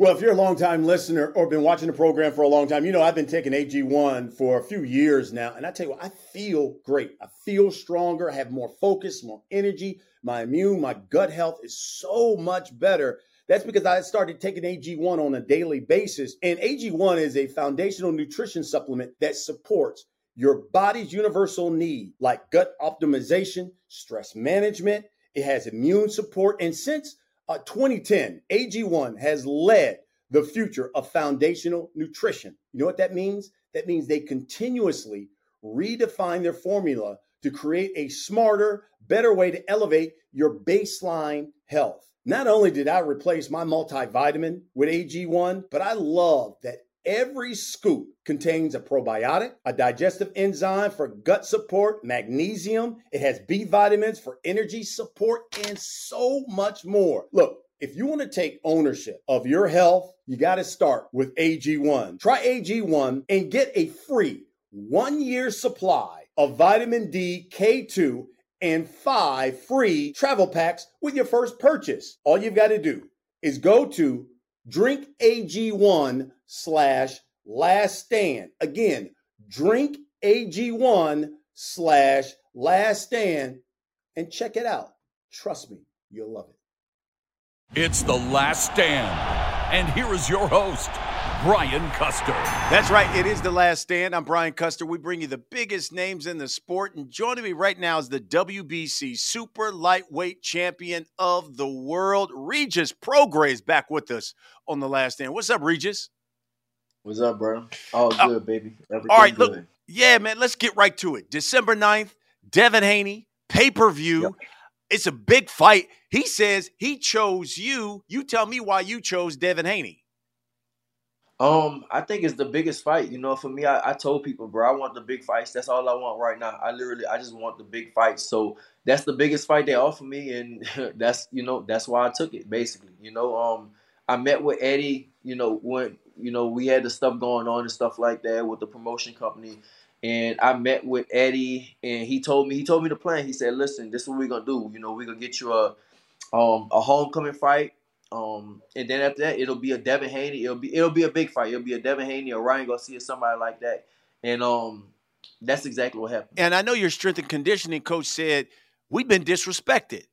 Well, if you're a long-time listener or been watching the program for a long time, you know I've been taking AG1 for a few years now. And I tell you what, I feel great. I feel stronger. I have more focus, more energy. My immune, my gut health is so much better. That's because I started taking AG1 on a daily basis. And AG1 is a foundational nutrition supplement that supports your body's universal need, like gut optimization, stress management. It has immune support. And since uh, 2010, AG1 has led the future of foundational nutrition. You know what that means? That means they continuously redefine their formula to create a smarter, better way to elevate your baseline health. Not only did I replace my multivitamin with AG1, but I love that Every scoop contains a probiotic, a digestive enzyme for gut support, magnesium. It has B vitamins for energy support, and so much more. Look, if you want to take ownership of your health, you got to start with AG1. Try AG1 and get a free one year supply of vitamin D K2 and five free travel packs with your first purchase. All you've got to do is go to drinkag1 slash last stand. Again, drinkag1 slash last stand and check it out. Trust me, you'll love it. It's the last stand. And here is your host, Brian Custer. That's right. It is the last stand. I'm Brian Custer. We bring you the biggest names in the sport. And joining me right now is the WBC Super Lightweight Champion of the World, Regis Prograis, is back with us on the last stand. What's up, Regis? What's up, bro? All uh, good, uh, baby. Everything all right, good. look. Yeah, man, let's get right to it. December 9th, Devin Haney, pay per view. Yep. It's a big fight. He says he chose you. You tell me why you chose Devin Haney. Um, I think it's the biggest fight. You know, for me, I, I told people, bro, I want the big fights. That's all I want right now. I literally, I just want the big fights. So that's the biggest fight they offer me, and that's you know, that's why I took it. Basically, you know, um, I met with Eddie. You know, when you know we had the stuff going on and stuff like that with the promotion company, and I met with Eddie, and he told me he told me the plan. He said, "Listen, this is what we're gonna do. You know, we're gonna get you a um a homecoming fight." Um, and then after that, it'll be a Devin Haney. It'll be it'll be a big fight. It'll be a Devin Haney or Ryan Garcia, somebody like that. And um, that's exactly what happened. And I know your strength and conditioning coach said we've been disrespected.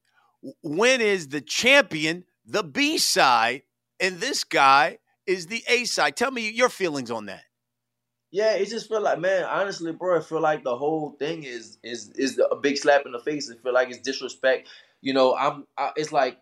When is the champion the B side, and this guy is the A side? Tell me your feelings on that. Yeah, it just feel like man, honestly, bro, I feel like the whole thing is is is a big slap in the face. I feel like it's disrespect. You know, I'm. I, it's like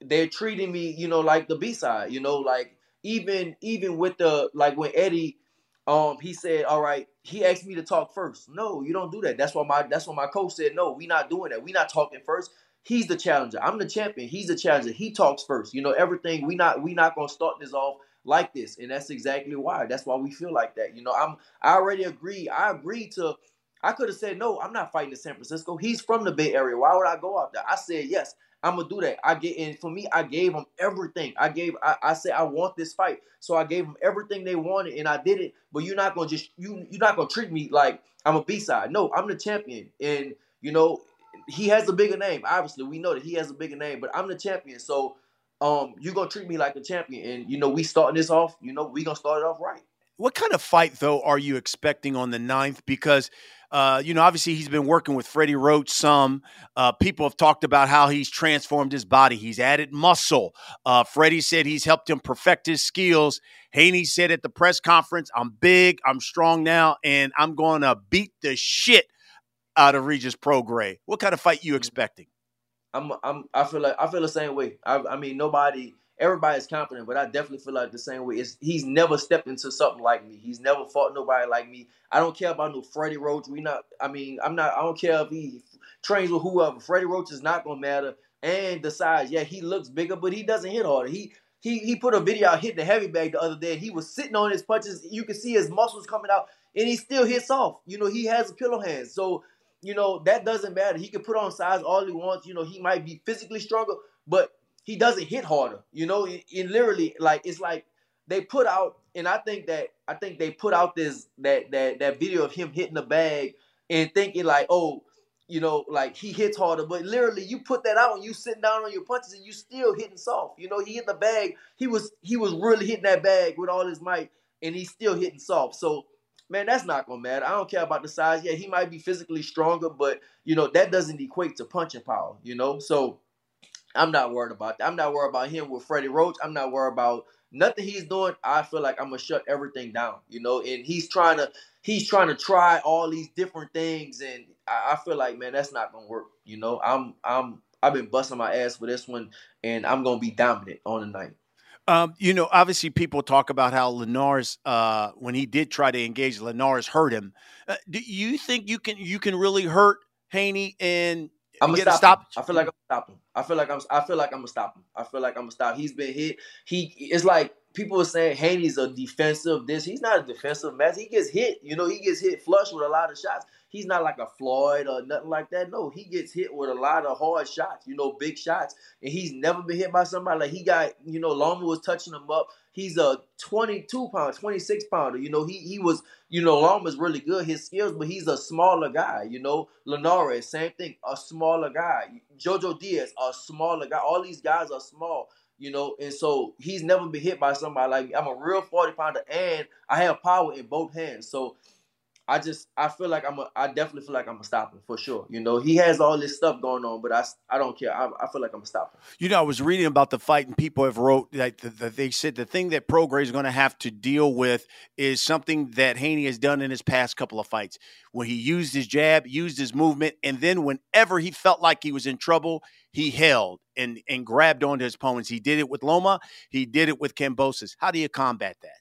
they're treating me, you know, like the B side, you know, like even even with the like when Eddie um he said, All right, he asked me to talk first. No, you don't do that. That's what my that's what my coach said. No, we not doing that. We not talking first. He's the challenger. I'm the champion. He's the challenger. He talks first. You know, everything we not we not gonna start this off like this. And that's exactly why. That's why we feel like that. You know, I'm I already agree. I agreed to I could have said no, I'm not fighting in San Francisco. He's from the Bay Area. Why would I go out there? I said yes. I'm gonna do that. I get in for me. I gave them everything. I gave. I, I said I want this fight, so I gave them everything they wanted, and I did it. But you're not gonna just you. You're not gonna treat me like I'm a B side. No, I'm the champion, and you know he has a bigger name. Obviously, we know that he has a bigger name, but I'm the champion. So um, you're gonna treat me like a champion, and you know we starting this off. You know we gonna start it off right. What kind of fight though are you expecting on the 9th? Because uh, you know, obviously he's been working with Freddie Roach some. Uh, people have talked about how he's transformed his body. He's added muscle. Uh, Freddie said he's helped him perfect his skills. Haney said at the press conference, I'm big, I'm strong now, and I'm going to beat the shit out of Regis Prograis. What kind of fight you mm. expecting? I'm, I'm, I feel like I feel the same way. I, I mean, nobody everybody's confident, but I definitely feel like the same way. It's, he's never stepped into something like me. He's never fought nobody like me. I don't care about no Freddie Roach. We not. I mean, I'm not. I don't care if he trains with whoever. Freddie Roach is not gonna matter. And the size, yeah, he looks bigger, but he doesn't hit harder. He he he put a video out hitting the heavy bag the other day. he was sitting on his punches. You can see his muscles coming out, and he still hits off. You know, he has a pillow hand. So you know that doesn't matter. He can put on size all he wants. You know, he might be physically stronger, but he doesn't hit harder. You know, in literally like it's like they put out, and I think that I think they put out this that that that video of him hitting the bag and thinking like, oh, you know, like he hits harder, but literally you put that out and you sitting down on your punches and you still hitting soft. You know, he hit the bag. He was he was really hitting that bag with all his might, and he's still hitting soft. So man, that's not gonna matter. I don't care about the size. Yeah, he might be physically stronger, but you know that doesn't equate to punching power. You know, so I'm not worried about that. I'm not worried about him with Freddie Roach. I'm not worried about nothing he's doing. I feel like I'm gonna shut everything down. You know, and he's trying to he's trying to try all these different things, and I, I feel like man, that's not gonna work. You know, I'm I'm I've been busting my ass for this one, and I'm gonna be dominant on the night. Um, you know, obviously, people talk about how Linares, uh, when he did try to engage, Linares hurt him. Uh, do you think you can you can really hurt Haney and I'm gonna stop. stop? Him. I feel like I'm gonna stop him. I feel like I'm. I feel like I'm gonna stop him. I feel like I'm gonna stop. He's been hit. He. It's like people are saying Haney's a defensive. This. He's not a defensive mess. He gets hit. You know, he gets hit flush with a lot of shots. He's not like a Floyd or nothing like that. No, he gets hit with a lot of hard shots. You know, big shots, and he's never been hit by somebody like he got. You know, Loma was touching him up. He's a 22 pound, 26 pounder. You know, he he was. You know, Loma's really good his skills, but he's a smaller guy. You know, Linares, same thing, a smaller guy. Jojo Diaz, a smaller guy. All these guys are small you know, and so he's never been hit by somebody like me. I'm a real 40 pounder and I have power in both hands. So I just I feel like I'm a I definitely feel like I'm gonna stop him for sure. You know, he has all this stuff going on, but I, I don't care. I, I feel like I'm gonna stop him. You know, I was reading about the fight, and people have wrote that the, they said the thing that Prograis is going to have to deal with is something that Haney has done in his past couple of fights, where he used his jab, used his movement, and then whenever he felt like he was in trouble, he held and and grabbed onto his opponents. He did it with Loma. He did it with Kambosos. How do you combat that?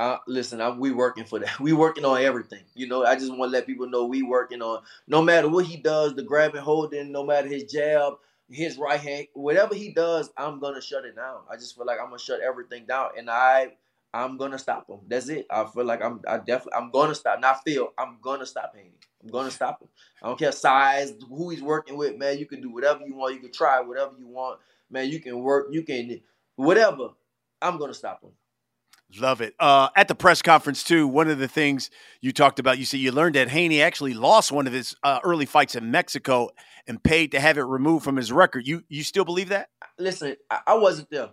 Uh, listen, I, we working for that. We working on everything. You know, I just want to let people know we working on. No matter what he does, the grab grabbing, holding, no matter his jab, his right hand, whatever he does, I'm gonna shut it down. I just feel like I'm gonna shut everything down, and I, I'm gonna stop him. That's it. I feel like I'm, I definitely, I'm gonna stop. Not feel, I'm gonna stop Haney. I'm gonna stop him. I don't care size, who he's working with, man. You can do whatever you want. You can try whatever you want, man. You can work. You can whatever. I'm gonna stop him. Love it. Uh, at the press conference, too, one of the things you talked about, you said you learned that Haney actually lost one of his uh, early fights in Mexico and paid to have it removed from his record. You you still believe that? Listen, I, I wasn't there,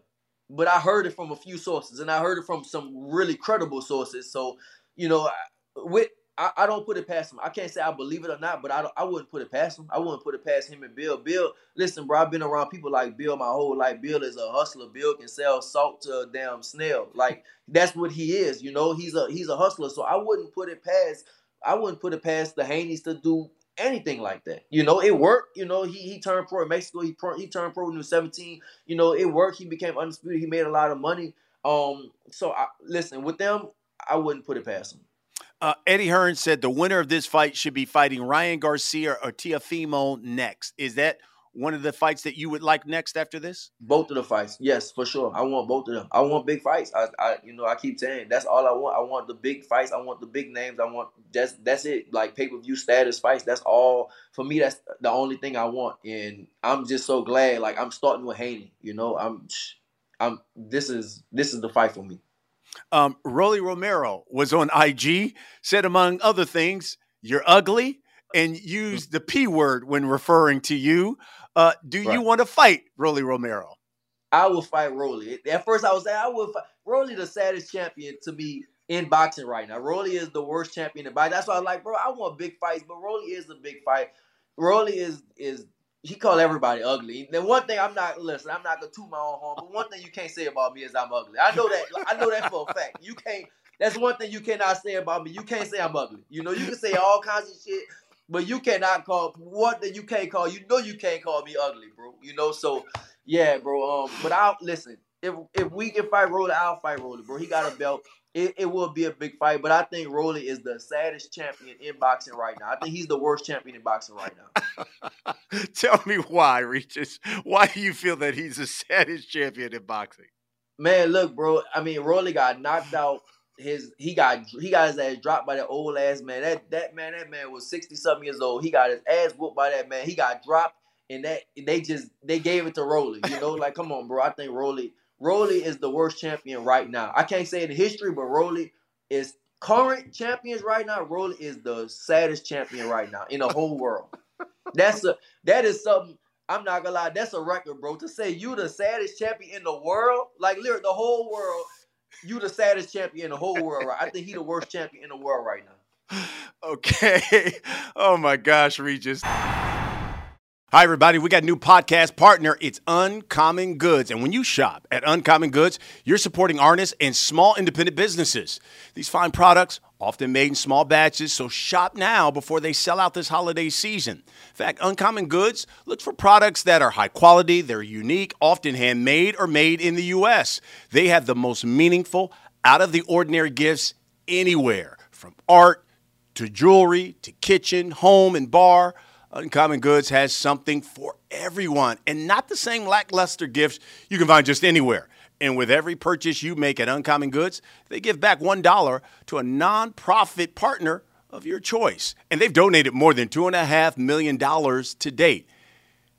but I heard it from a few sources, and I heard it from some really credible sources. So, you know, with I, I, don't put it past him. I can't say I believe it or not, but I don't, I wouldn't put it past him. I wouldn't put it past him and Bill. Bill, listen, bro, I've been around people like Bill my whole life. Bill is a hustler. Bill can sell salt to a damn snail. Like that's what he is. You know, he's a he's a hustler. So I wouldn't put it past. I wouldn't put it past the Haneys to do anything like that. You know, it worked. You know, he he turned pro in Mexico. He pro, he turned pro when he was 17. You know, it worked. He became undisputed. He made a lot of money. Um, so I, listen, with them, I wouldn't put it past him. Uh, Eddie Hearn said the winner of this fight should be fighting Ryan Garcia or Teofimo next. Is that one of the fights that you would like next after this? Both of the fights, yes, for sure. I want both of them. I want big fights. I, I, you know, I keep saying that's all I want. I want the big fights. I want the big names. I want that's that's it. Like pay per view status fights. That's all for me. That's the only thing I want. And I'm just so glad. Like I'm starting with Haney. You know, I'm, I'm. This is this is the fight for me. Um, Rolly Romero was on IG, said among other things, "You're ugly," and used the P word when referring to you. Uh, do right. you want to fight Rolly Romero? I will fight Rolly. At first, I was saying I would fight Rolly, the saddest champion to me in boxing right now. Rolly is the worst champion in boxing. That's why I was like, bro, I want big fights, but Rolly is a big fight. Rolly is is he called everybody ugly. Then one thing I'm not listen, I'm not gonna toot my own horn, but one thing you can't say about me is I'm ugly. I know that. I know that for a fact. You can't. That's one thing you cannot say about me. You can't say I'm ugly. You know, you can say all kinds of shit, but you cannot call what thing you can't call. You know, you can't call me ugly, bro. You know, so yeah, bro. Um, but I'll listen. If if we can fight Rolly, I'll fight Rolly, bro. He got a belt it, it will be a big fight. But I think Rolly is the saddest champion in boxing right now. I think he's the worst champion in boxing right now. Tell me why, Regis. Why do you feel that he's the saddest champion in boxing? Man, look, bro. I mean, Rolly got knocked out. His he got he got his ass dropped by that old ass man. That that man, that man was sixty something years old. He got his ass whooped by that man. He got dropped, and that they just they gave it to Rolly. You know, like come on, bro. I think Rolly Rolly is the worst champion right now. I can't say in history, but Rolly is current champions right now. Rolly is the saddest champion right now in the whole world. That's a that is something. I'm not gonna lie. That's a record, bro. To say you the saddest champion in the world, like literally the whole world, you the saddest champion in the whole world. Right? I think he the worst champion in the world right now. Okay. Oh my gosh, Regis. Hi, everybody. We got a new podcast partner. It's Uncommon Goods. And when you shop at Uncommon Goods, you're supporting artists and small independent businesses. These fine products, often made in small batches, so shop now before they sell out this holiday season. In fact, Uncommon Goods looks for products that are high quality, they're unique, often handmade or made in the U.S. They have the most meaningful, out of the ordinary gifts anywhere, from art to jewelry to kitchen, home, and bar. Uncommon Goods has something for everyone and not the same lackluster gifts you can find just anywhere. And with every purchase you make at Uncommon Goods, they give back $1 to a nonprofit partner of your choice. And they've donated more than $2.5 million to date.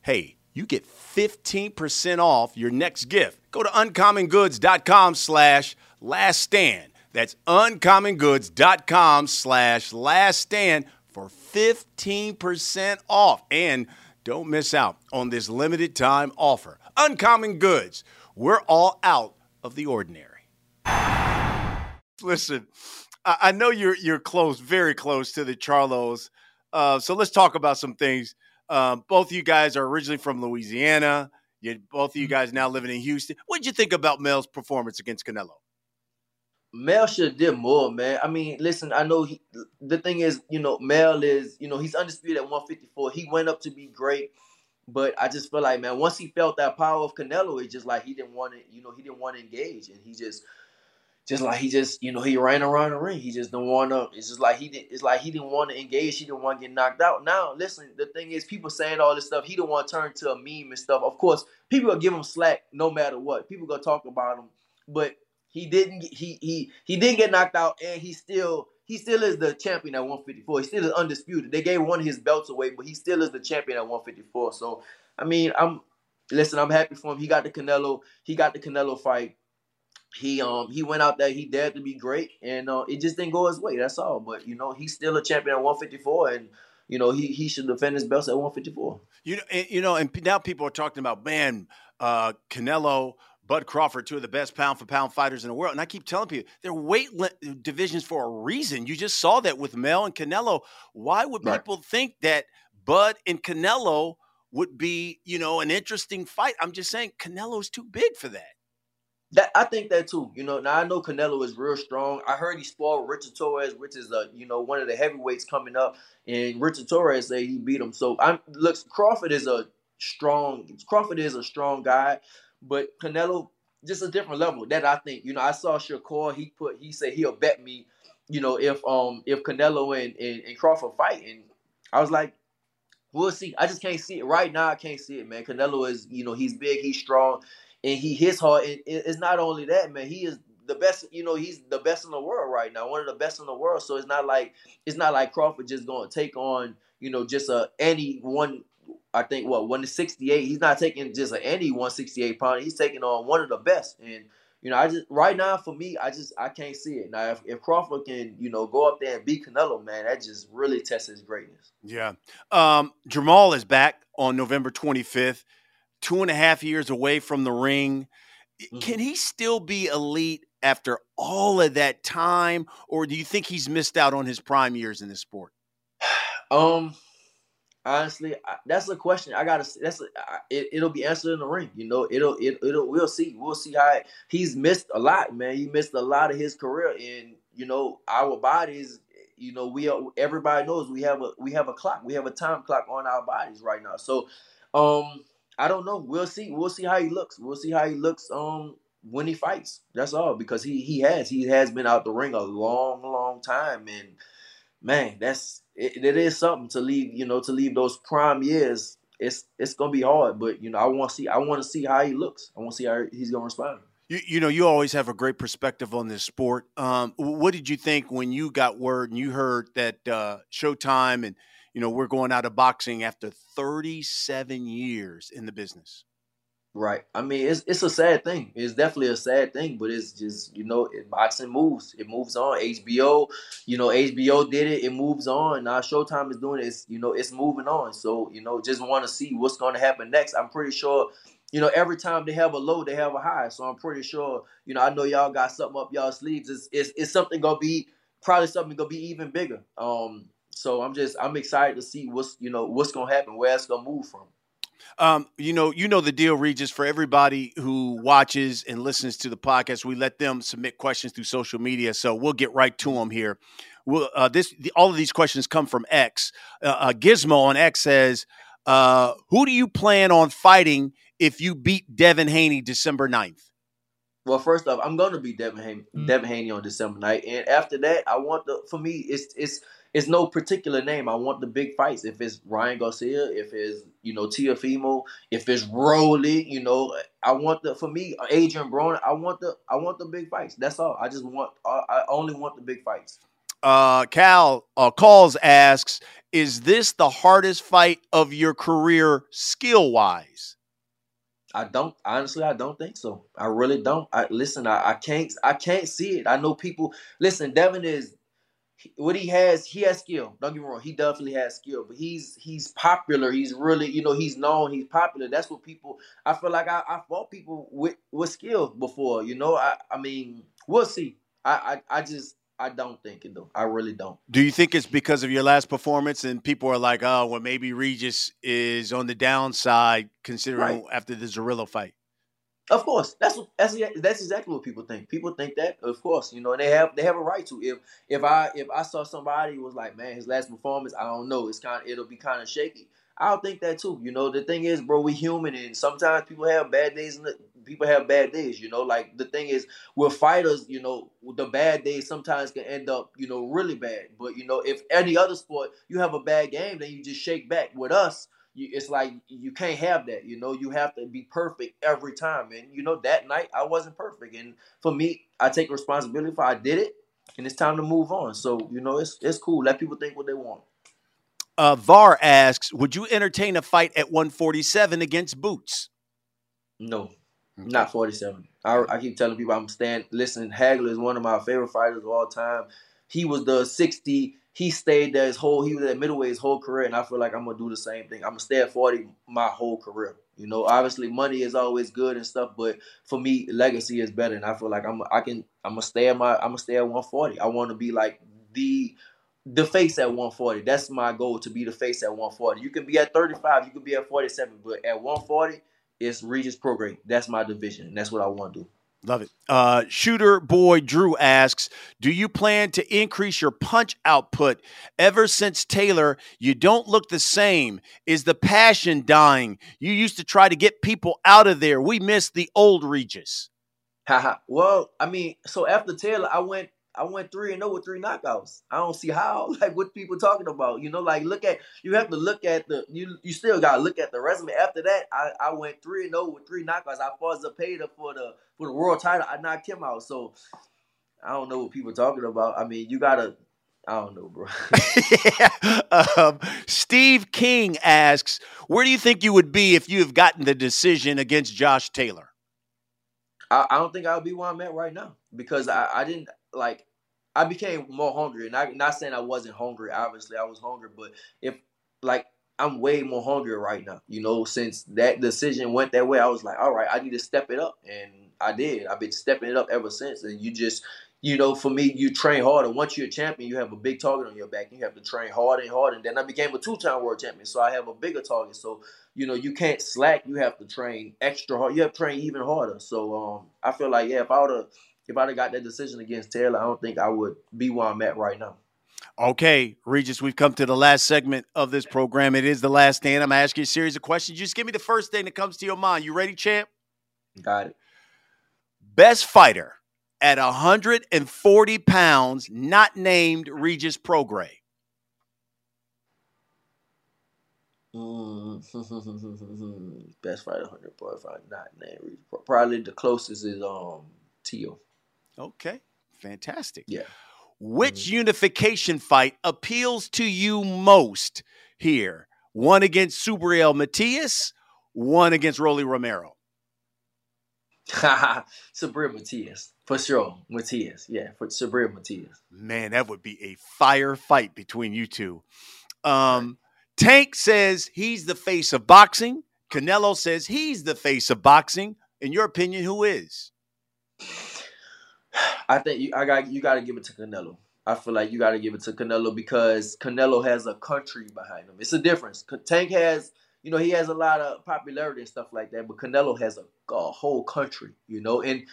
Hey, you get 15% off your next gift. Go to uncommongoods.com slash last stand. That's uncommongoods.com slash last stand for 15% off. And don't miss out on this limited time offer. Uncommon Goods. We're all out of the ordinary. Listen, I know you're you're close, very close to the Charlos. Uh, so let's talk about some things. Um, both of you guys are originally from Louisiana. You, both of you guys now living in Houston. What did you think about Mel's performance against Canelo? Mel should have did more, man. I mean, listen, I know he, the thing is, you know, Mel is, you know, he's undisputed at 154. He went up to be great, but I just feel like, man, once he felt that power of Canelo, it's just like he didn't want to, you know, he didn't want to engage, and he just, just like he just, you know, he ran around the ring. He just didn't want to. It's just like he didn't. It's like he didn't want to engage. He didn't want to get knocked out. Now, listen, the thing is, people saying all this stuff. He don't want to turn to a meme and stuff. Of course, people will give him slack no matter what. People gonna talk about him, but he didn't. He he he didn't get knocked out, and he still he still is the champion at 154. He still is undisputed. They gave one of his belts away, but he still is the champion at 154. So I mean, I'm listen. I'm happy for him. He got the Canelo. He got the Canelo fight. He um he went out there. He dared to be great, and uh, it just didn't go his way. That's all. But you know, he's still a champion at 154, and you know he he should defend his belts at 154. You know, you know, and now people are talking about man, uh, Canelo Bud Crawford, two of the best pound for pound fighters in the world. And I keep telling people they're weight divisions for a reason. You just saw that with Mel and Canelo. Why would right. people think that Bud and Canelo would be, you know, an interesting fight? I'm just saying Canelo's too big for that. That I think that too. You know, now I know Canelo is real strong. I heard he spoiled Richard Torrez, which is a you know one of the heavyweights coming up, and Richard Torrez say he beat him. So I'm looks Crawford is a strong Crawford is a strong guy. But Canelo, just a different level. That I think. You know, I saw Shakur. He put. He said he'll bet me. You know, if um if Canelo and, and, and Crawford fight, and I was like, we'll see. I just can't see it right now. I can't see it, man. Canelo is, you know, he's big, he's strong, and he hits hard. And it's not only that, man. He is the best. You know, he's the best in the world right now. One of the best in the world. So it's not like it's not like Crawford just going to take on, you know, just a any one I think what 168. He's not taking just an any 168 pounder. He's taking on one of the best. And you know, I just right now for me, I just I can't see it. Now, if, if Crawford can you know go up there and beat Canelo, man, that just really tests his greatness. Yeah, um, Jermall is back on November 25th. Two and a half years away from the ring. Mm-hmm. Can he still be elite after all of that time, or do you think he's missed out on his prime years in this sport? Um, honestly, that's a question. I gotta. That's a, it, will be answered in the ring. You know, it'll it, it'll we'll see. We'll see how it, he's missed a lot, man. He missed a lot of his career, and you know, our bodies. You know, we are. Everybody knows we have a we have a clock. We have a time clock on our bodies right now. So, um, I don't know. We'll see. We'll see how he looks. We'll see how he looks. Um, when he fights. That's all because he he has he has been out the ring a long long time and man, that's it, it is something to leave. You know, to leave those prime years. It's it's gonna be hard, but you know, I want to see. I want to see how he looks. I want to see how he's gonna respond. You, you know, you always have a great perspective on this sport. Um, what did you think when you got word and you heard that uh, Showtime and you know we're going out of boxing after 37 years in the business? Right. I mean, it's it's a sad thing. It's definitely a sad thing, but it's just you know, it, boxing moves. It moves on. HBO, you know, HBO did it. It moves on. Now Showtime is doing it. It's you know, it's moving on. So you know, just want to see what's going to happen next. I'm pretty sure. You know, every time they have a low, they have a high. So I'm pretty sure. You know, I know y'all got something up y'all sleeves. It's it's, it's something gonna be probably something gonna be even bigger. Um. So I'm just I'm excited to see what's you know what's gonna happen, where it's gonna move from. Um, you know, you know the deal, Regis. For everybody who watches and listens to the podcast, we let them submit questions through social media, so we'll get right to them here. We'll, uh, this the, all of these questions come from X. Uh, uh, Gizmo on X says, uh, "Who do you plan on fighting if you beat Devin Haney December 9th? Well, first off, I'm going to beat Devin Haney, mm-hmm. Devin Haney on December night, and after that, I want the. For me, it's it's it's no particular name. I want the big fights. If it's Ryan Garcia, if it's you know Teofimo, if it's Rolly, you know, I want the for me Adrian Broner. I want the I want the big fights. That's all. I just want I only want the big fights. Uh, Cal uh, calls asks, is this the hardest fight of your career skill wise? I don't honestly. I don't think so. I really don't. I listen. I, I can't. I can't see it. I know people. Listen, Devin is what he has, he has skill. Don't get me wrong, he definitely has skill. But he's he's popular. He's really, you know, he's known. He's popular. That's what people. I feel like I, I fought people with with skill before. You know, I I mean, we'll see. I I, I just I don't think it though. I really don't. Do you think it's because of your last performance and people are like, oh, well, maybe Regis is on the downside considering right. after the Zorrilla fight? Of course, that's that's that's exactly what people think. People think that, of course, you know, and they have they have a right to. If if I if I saw somebody was like, man, his last performance, I don't know, it's kind of it'll be kind of shaky. I'll think that too. You know, the thing is, bro, we human, and sometimes people have bad days, and people have bad days. You know, like the thing is, we're fighters. You know, the bad days sometimes can end up, you know, really bad. But you know, if any other sport you have a bad game, then you just shake back. With us, you, it's like you can't have that. You know, you have to be perfect every time. And you know, that night I wasn't perfect. And for me, I take responsibility for I did it, and it's time to move on. So you know, it's it's cool. Let people think what they want. Uh, Var asks, would you entertain a fight at 147 against Boots? No, not 47. I, I keep telling people I'm staying. Listen, Hagler is one of my favorite fighters of all time. He was the 60 he stayed there his whole he was at middleweight his whole career, and I feel like I'm gonna do the same thing. I'm gonna stay at 40 my whole career. You know, obviously money is always good and stuff, but for me, legacy is better, and I feel like I'm I can I'm gonna stay at my I'm gonna stay at 140. I want to be like the the face at 140. That's my goal to be the face at 140. You can be at 35, you can be at 47, but at 140, it's Regis Prograis. That's my division. And that's what I want to do. Love it. Uh, Shooter Boy Drew asks Do you plan to increase your punch output? Ever since Taylor, you don't look the same. Is the passion dying? You used to try to get people out of there. We miss the old Regis. Well, I mean, so after Taylor, I went I went three and zero oh with three knockouts. I don't see how. Like what people talking about. You know, like look at you have to look at the you you still gotta look at the resume. After that, I, I went three and zero with three knockouts. I fought Zepeda for the for the world title. I knocked him out. So I don't know what people talking about. I mean, you gotta. I don't know, bro. yeah. um, Steve King asks, "Where do you think you would be if you have gotten the decision against Josh Taylor?" I, I don't think I would be where I'm at right now because I, I didn't like I became more hungry, and I not saying I wasn't hungry. Obviously, I was hungry, but if like I'm way more hungry right now. You know, since that decision went that way, I was like, all right, I need to step it up, and I did. I've been stepping it up ever since. And you just, you know, for me, you train hard, and once you're a champion, you have a big target on your back. You have to train hard and hard, and then I became a two-time world champion, so I have a bigger target. So you know, you can't slack. You have to train extra hard. You have to train even harder. So um, I feel like yeah, if I would have if I'd have got that decision against Taylor, I don't think I would be where I'm at right now. Okay, Regis, we've come to the last segment of this program. It is the last stand. I'm asking you a series of questions. Just give me the first thing that comes to your mind. You ready, champ? Got it. Best fighter at 140 pounds, not named Regis Prograis. Mm, best fighter 145, not named Regis. Probably the closest is um Tio. Okay, fantastic. Yeah. Which mm-hmm. unification fight appeals to you most here? One against Subriel Matias, one against Rolly Romero. Ha ha, Subriel Matias for sure. Matias, yeah, for Subriel Matias. Man, that would be a fire fight between you two. Um, Tank says he's the face of boxing. Canelo says he's the face of boxing. In your opinion, who is? I think you, I got you got to give it to Canelo. I feel like you got to give it to Canelo because Canelo has a country behind him. It's a difference. Tank has, you know, he has a lot of popularity and stuff like that, but Canelo has a, a whole country, you know, and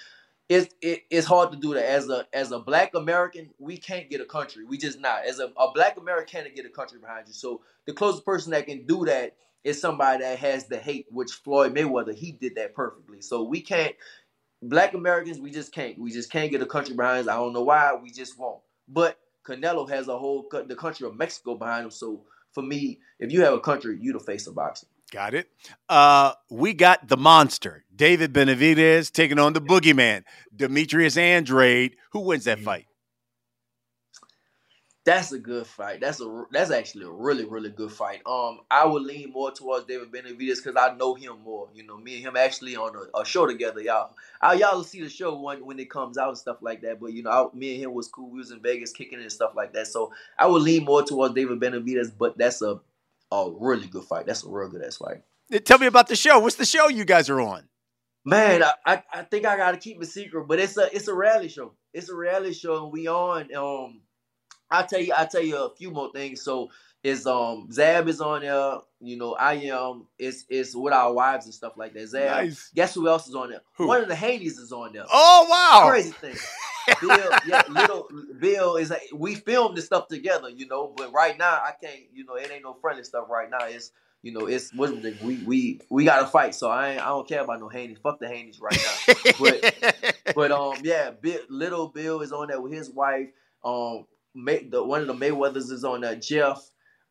it's it, it's hard to do that as a as a black American. We can't get a country. We just not as a, a black American can't get a country behind you. So the closest person that can do that is somebody that has the hate, which Floyd Mayweather he did that perfectly. So we can't black Americans, we just can't. We just can't get a country behind us. I don't know why. We just won't. But Canelo has a whole the country of Mexico behind him. So for me, if you have a country, you the face of boxing. Got it. Uh, we got the monster, David Benavidez, taking on the boogeyman, Demetrius Andrade. Who wins that fight? That's a good fight. That's a that's actually a really really good fight. Um, I would lean more towards David Benavidez because I know him more. You know, me and him actually on a, a show together, y'all. I, y'all will see the show when when it comes out and stuff like that. But you know, I, me and him was cool. We was in Vegas kicking and stuff like that. So I would lean more towards David Benavidez, But that's a a really good fight. That's a real good ass fight. Tell me about the show. What's the show you guys are on? Man, I, I, I think I gotta keep it secret, but it's a it's a reality show. It's a reality show, and we on um I'll tell you, I'll tell you a few more things. So is um Zab is on there, you know, I am it's it's with our wives and stuff like that. Zab. Nice. Guess who else is on there? Who? One of the Haneys is on there. Oh wow. Crazy thing. Bill, yeah, little Bill is we filmed this stuff together, you know, but right now I can't, you know, it ain't no friendly stuff right now. It's you know, it's what we we we gotta fight. So I ain't, I don't care about no Haney. Fuck the Haneys right now. but but um yeah, Bill, little Bill is on there with his wife. Um May, the one of the Mayweathers is on there. Jeff,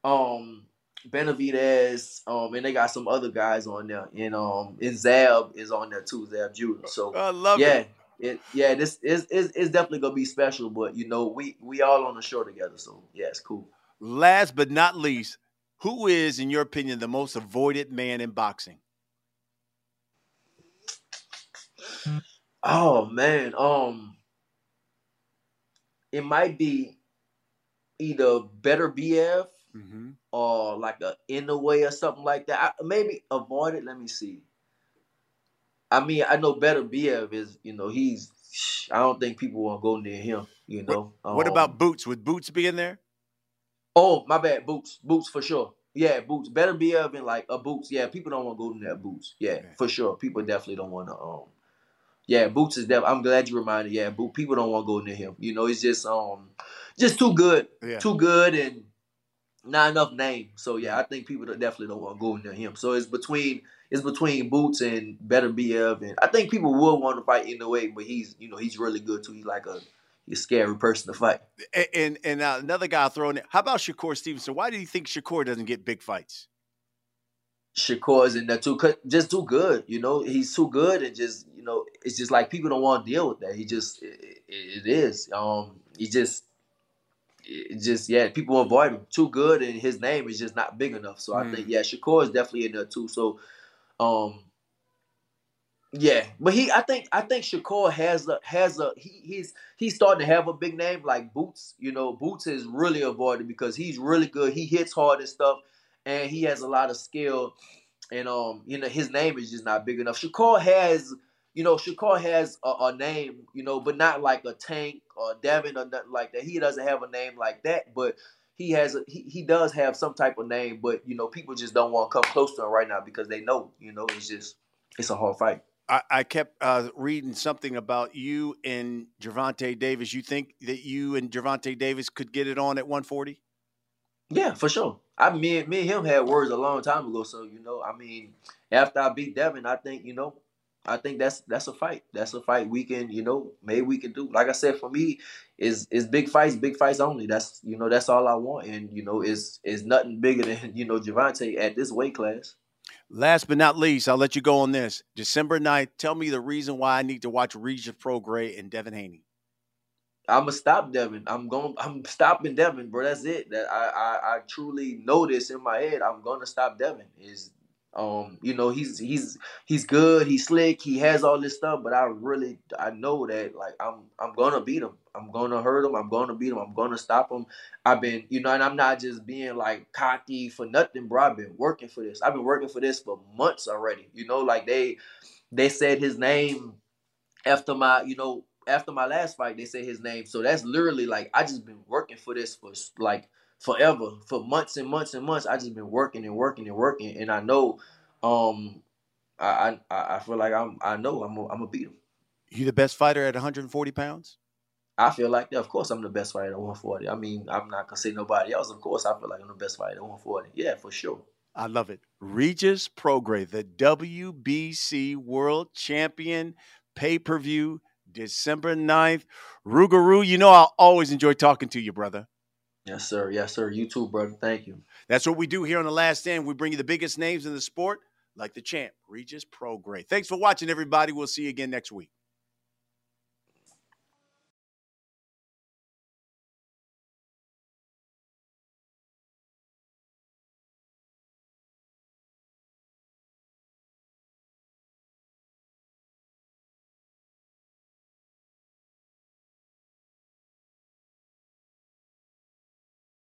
um, Benavidez, um, and they got some other guys on there. And um, and Zab is on there too, Zab Judah. So I love yeah, it. It, yeah, this is it's definitely gonna be special, but you know, we we all on the show together, so yeah, it's cool. Last but not least, who is, in your opinion, the most avoided man in boxing? Oh man, um, it might be either Beterbiev mm-hmm. or like a Inoue or something like that. I, maybe avoid it. Let me see. I mean, I know Beterbiev is, you know, he's. I don't think people want to go near him. You know. What, what um, about Boots? Would Boots be in there? Oh, my bad. Boots. Boots for sure. Yeah, Boots. Beterbiev and like a Boots. Yeah, people don't want to go near Boots. Yeah, okay. for sure. People definitely don't want to. Um, yeah, Boots is definitely. I'm glad you reminded. Yeah, Boots. People don't want to go near him. You know, it's just um just too good, yeah. too good, and not enough name. So yeah, I think people definitely don't want to go near him. So it's between it's between Boots and Beterbiev, and I think people will want to fight Inoue, but he's you know he's really good too. He's like a he's a scary person to fight. And and, and uh, another guy throwing it. How about Shakur Stevenson? Why do you think Shakur doesn't get big fights? Shakur's in there too, just too good. You know, he's too good, and just you know, it's just like people don't want to deal with that. He just it, it is. Um, he just it just yeah, people avoid him. Too good, and his name is just not big enough. So mm. I think mm. yeah, Shakur is definitely in there too. So, um, yeah, but he, I think, I think Shakur has a has a he, he's he's starting to have a big name like Boots. You know, Boots is really avoided because he's really good. He hits hard and stuff, and he has a lot of skill. And um, you know, his name is just not big enough. Shakur has you know, Shakur has a, a, name, you know, but not like a Tank or Devin or nothing like that. He doesn't have a name like that, but he has a, he, he does have some type of name, but you know, people just don't want to come close to him right now because they know, you know, it's just it's a hard fight. I, I kept uh, reading something about you and Gervonta Davis. You think that you and Gervonta Davis could get it on at 140? Yeah, for sure. I mean, me and him had words a long time ago. So you know, I mean, after I beat Devin, I think you know I think that's that's a fight. That's a fight we can, you know, maybe we can do. Like I said, for me, is is big fights, big fights only. That's you know, that's all I want. And you know, is is nothing bigger than you know Gervonta at this weight class. Last but not least, I'll let you go on this. December 9th, tell me the reason why I need to watch Regis Prograis and Devin Haney. I'm gonna stop Devin. I'm going. I'm stopping Devin, bro. That's it. That I, I I truly know this in my head. I'm gonna stop Devin. Is Um, you know, he's he's he's good, he's slick, he has all this stuff, but I really I know that like I'm I'm gonna beat him. I'm gonna hurt him, I'm gonna beat him, I'm gonna stop him. I've been, you know, and I'm not just being like cocky for nothing, bro. I've been working for this. I've been working for this for months already. You know, like they they said his name after my, you know, after my last fight, they said his name. So that's literally like I just been working for this for like forever, for months and months and months. I just been working and working and working, and I know, um, I I, I feel like I'm I know I'm a, I'm gonna beat him. You the best fighter at 140 pounds? I feel like that. Of course, I'm the best fighter at 140. I mean, I'm not gonna say nobody else. Of course, I feel like I'm the best fighter at 140. Yeah, for sure. I love it. Regis Prograis, the WBC World Champion pay per view, December 9th. Rougarou, you know I'll always enjoy talking to you, brother. Yes, sir. Yes, sir. You too, brother. Thank you. That's what we do here on The Last Stand. We bring you the biggest names in the sport, like the champ, Regis Prograis. Thanks for watching, everybody. We'll see you again next week.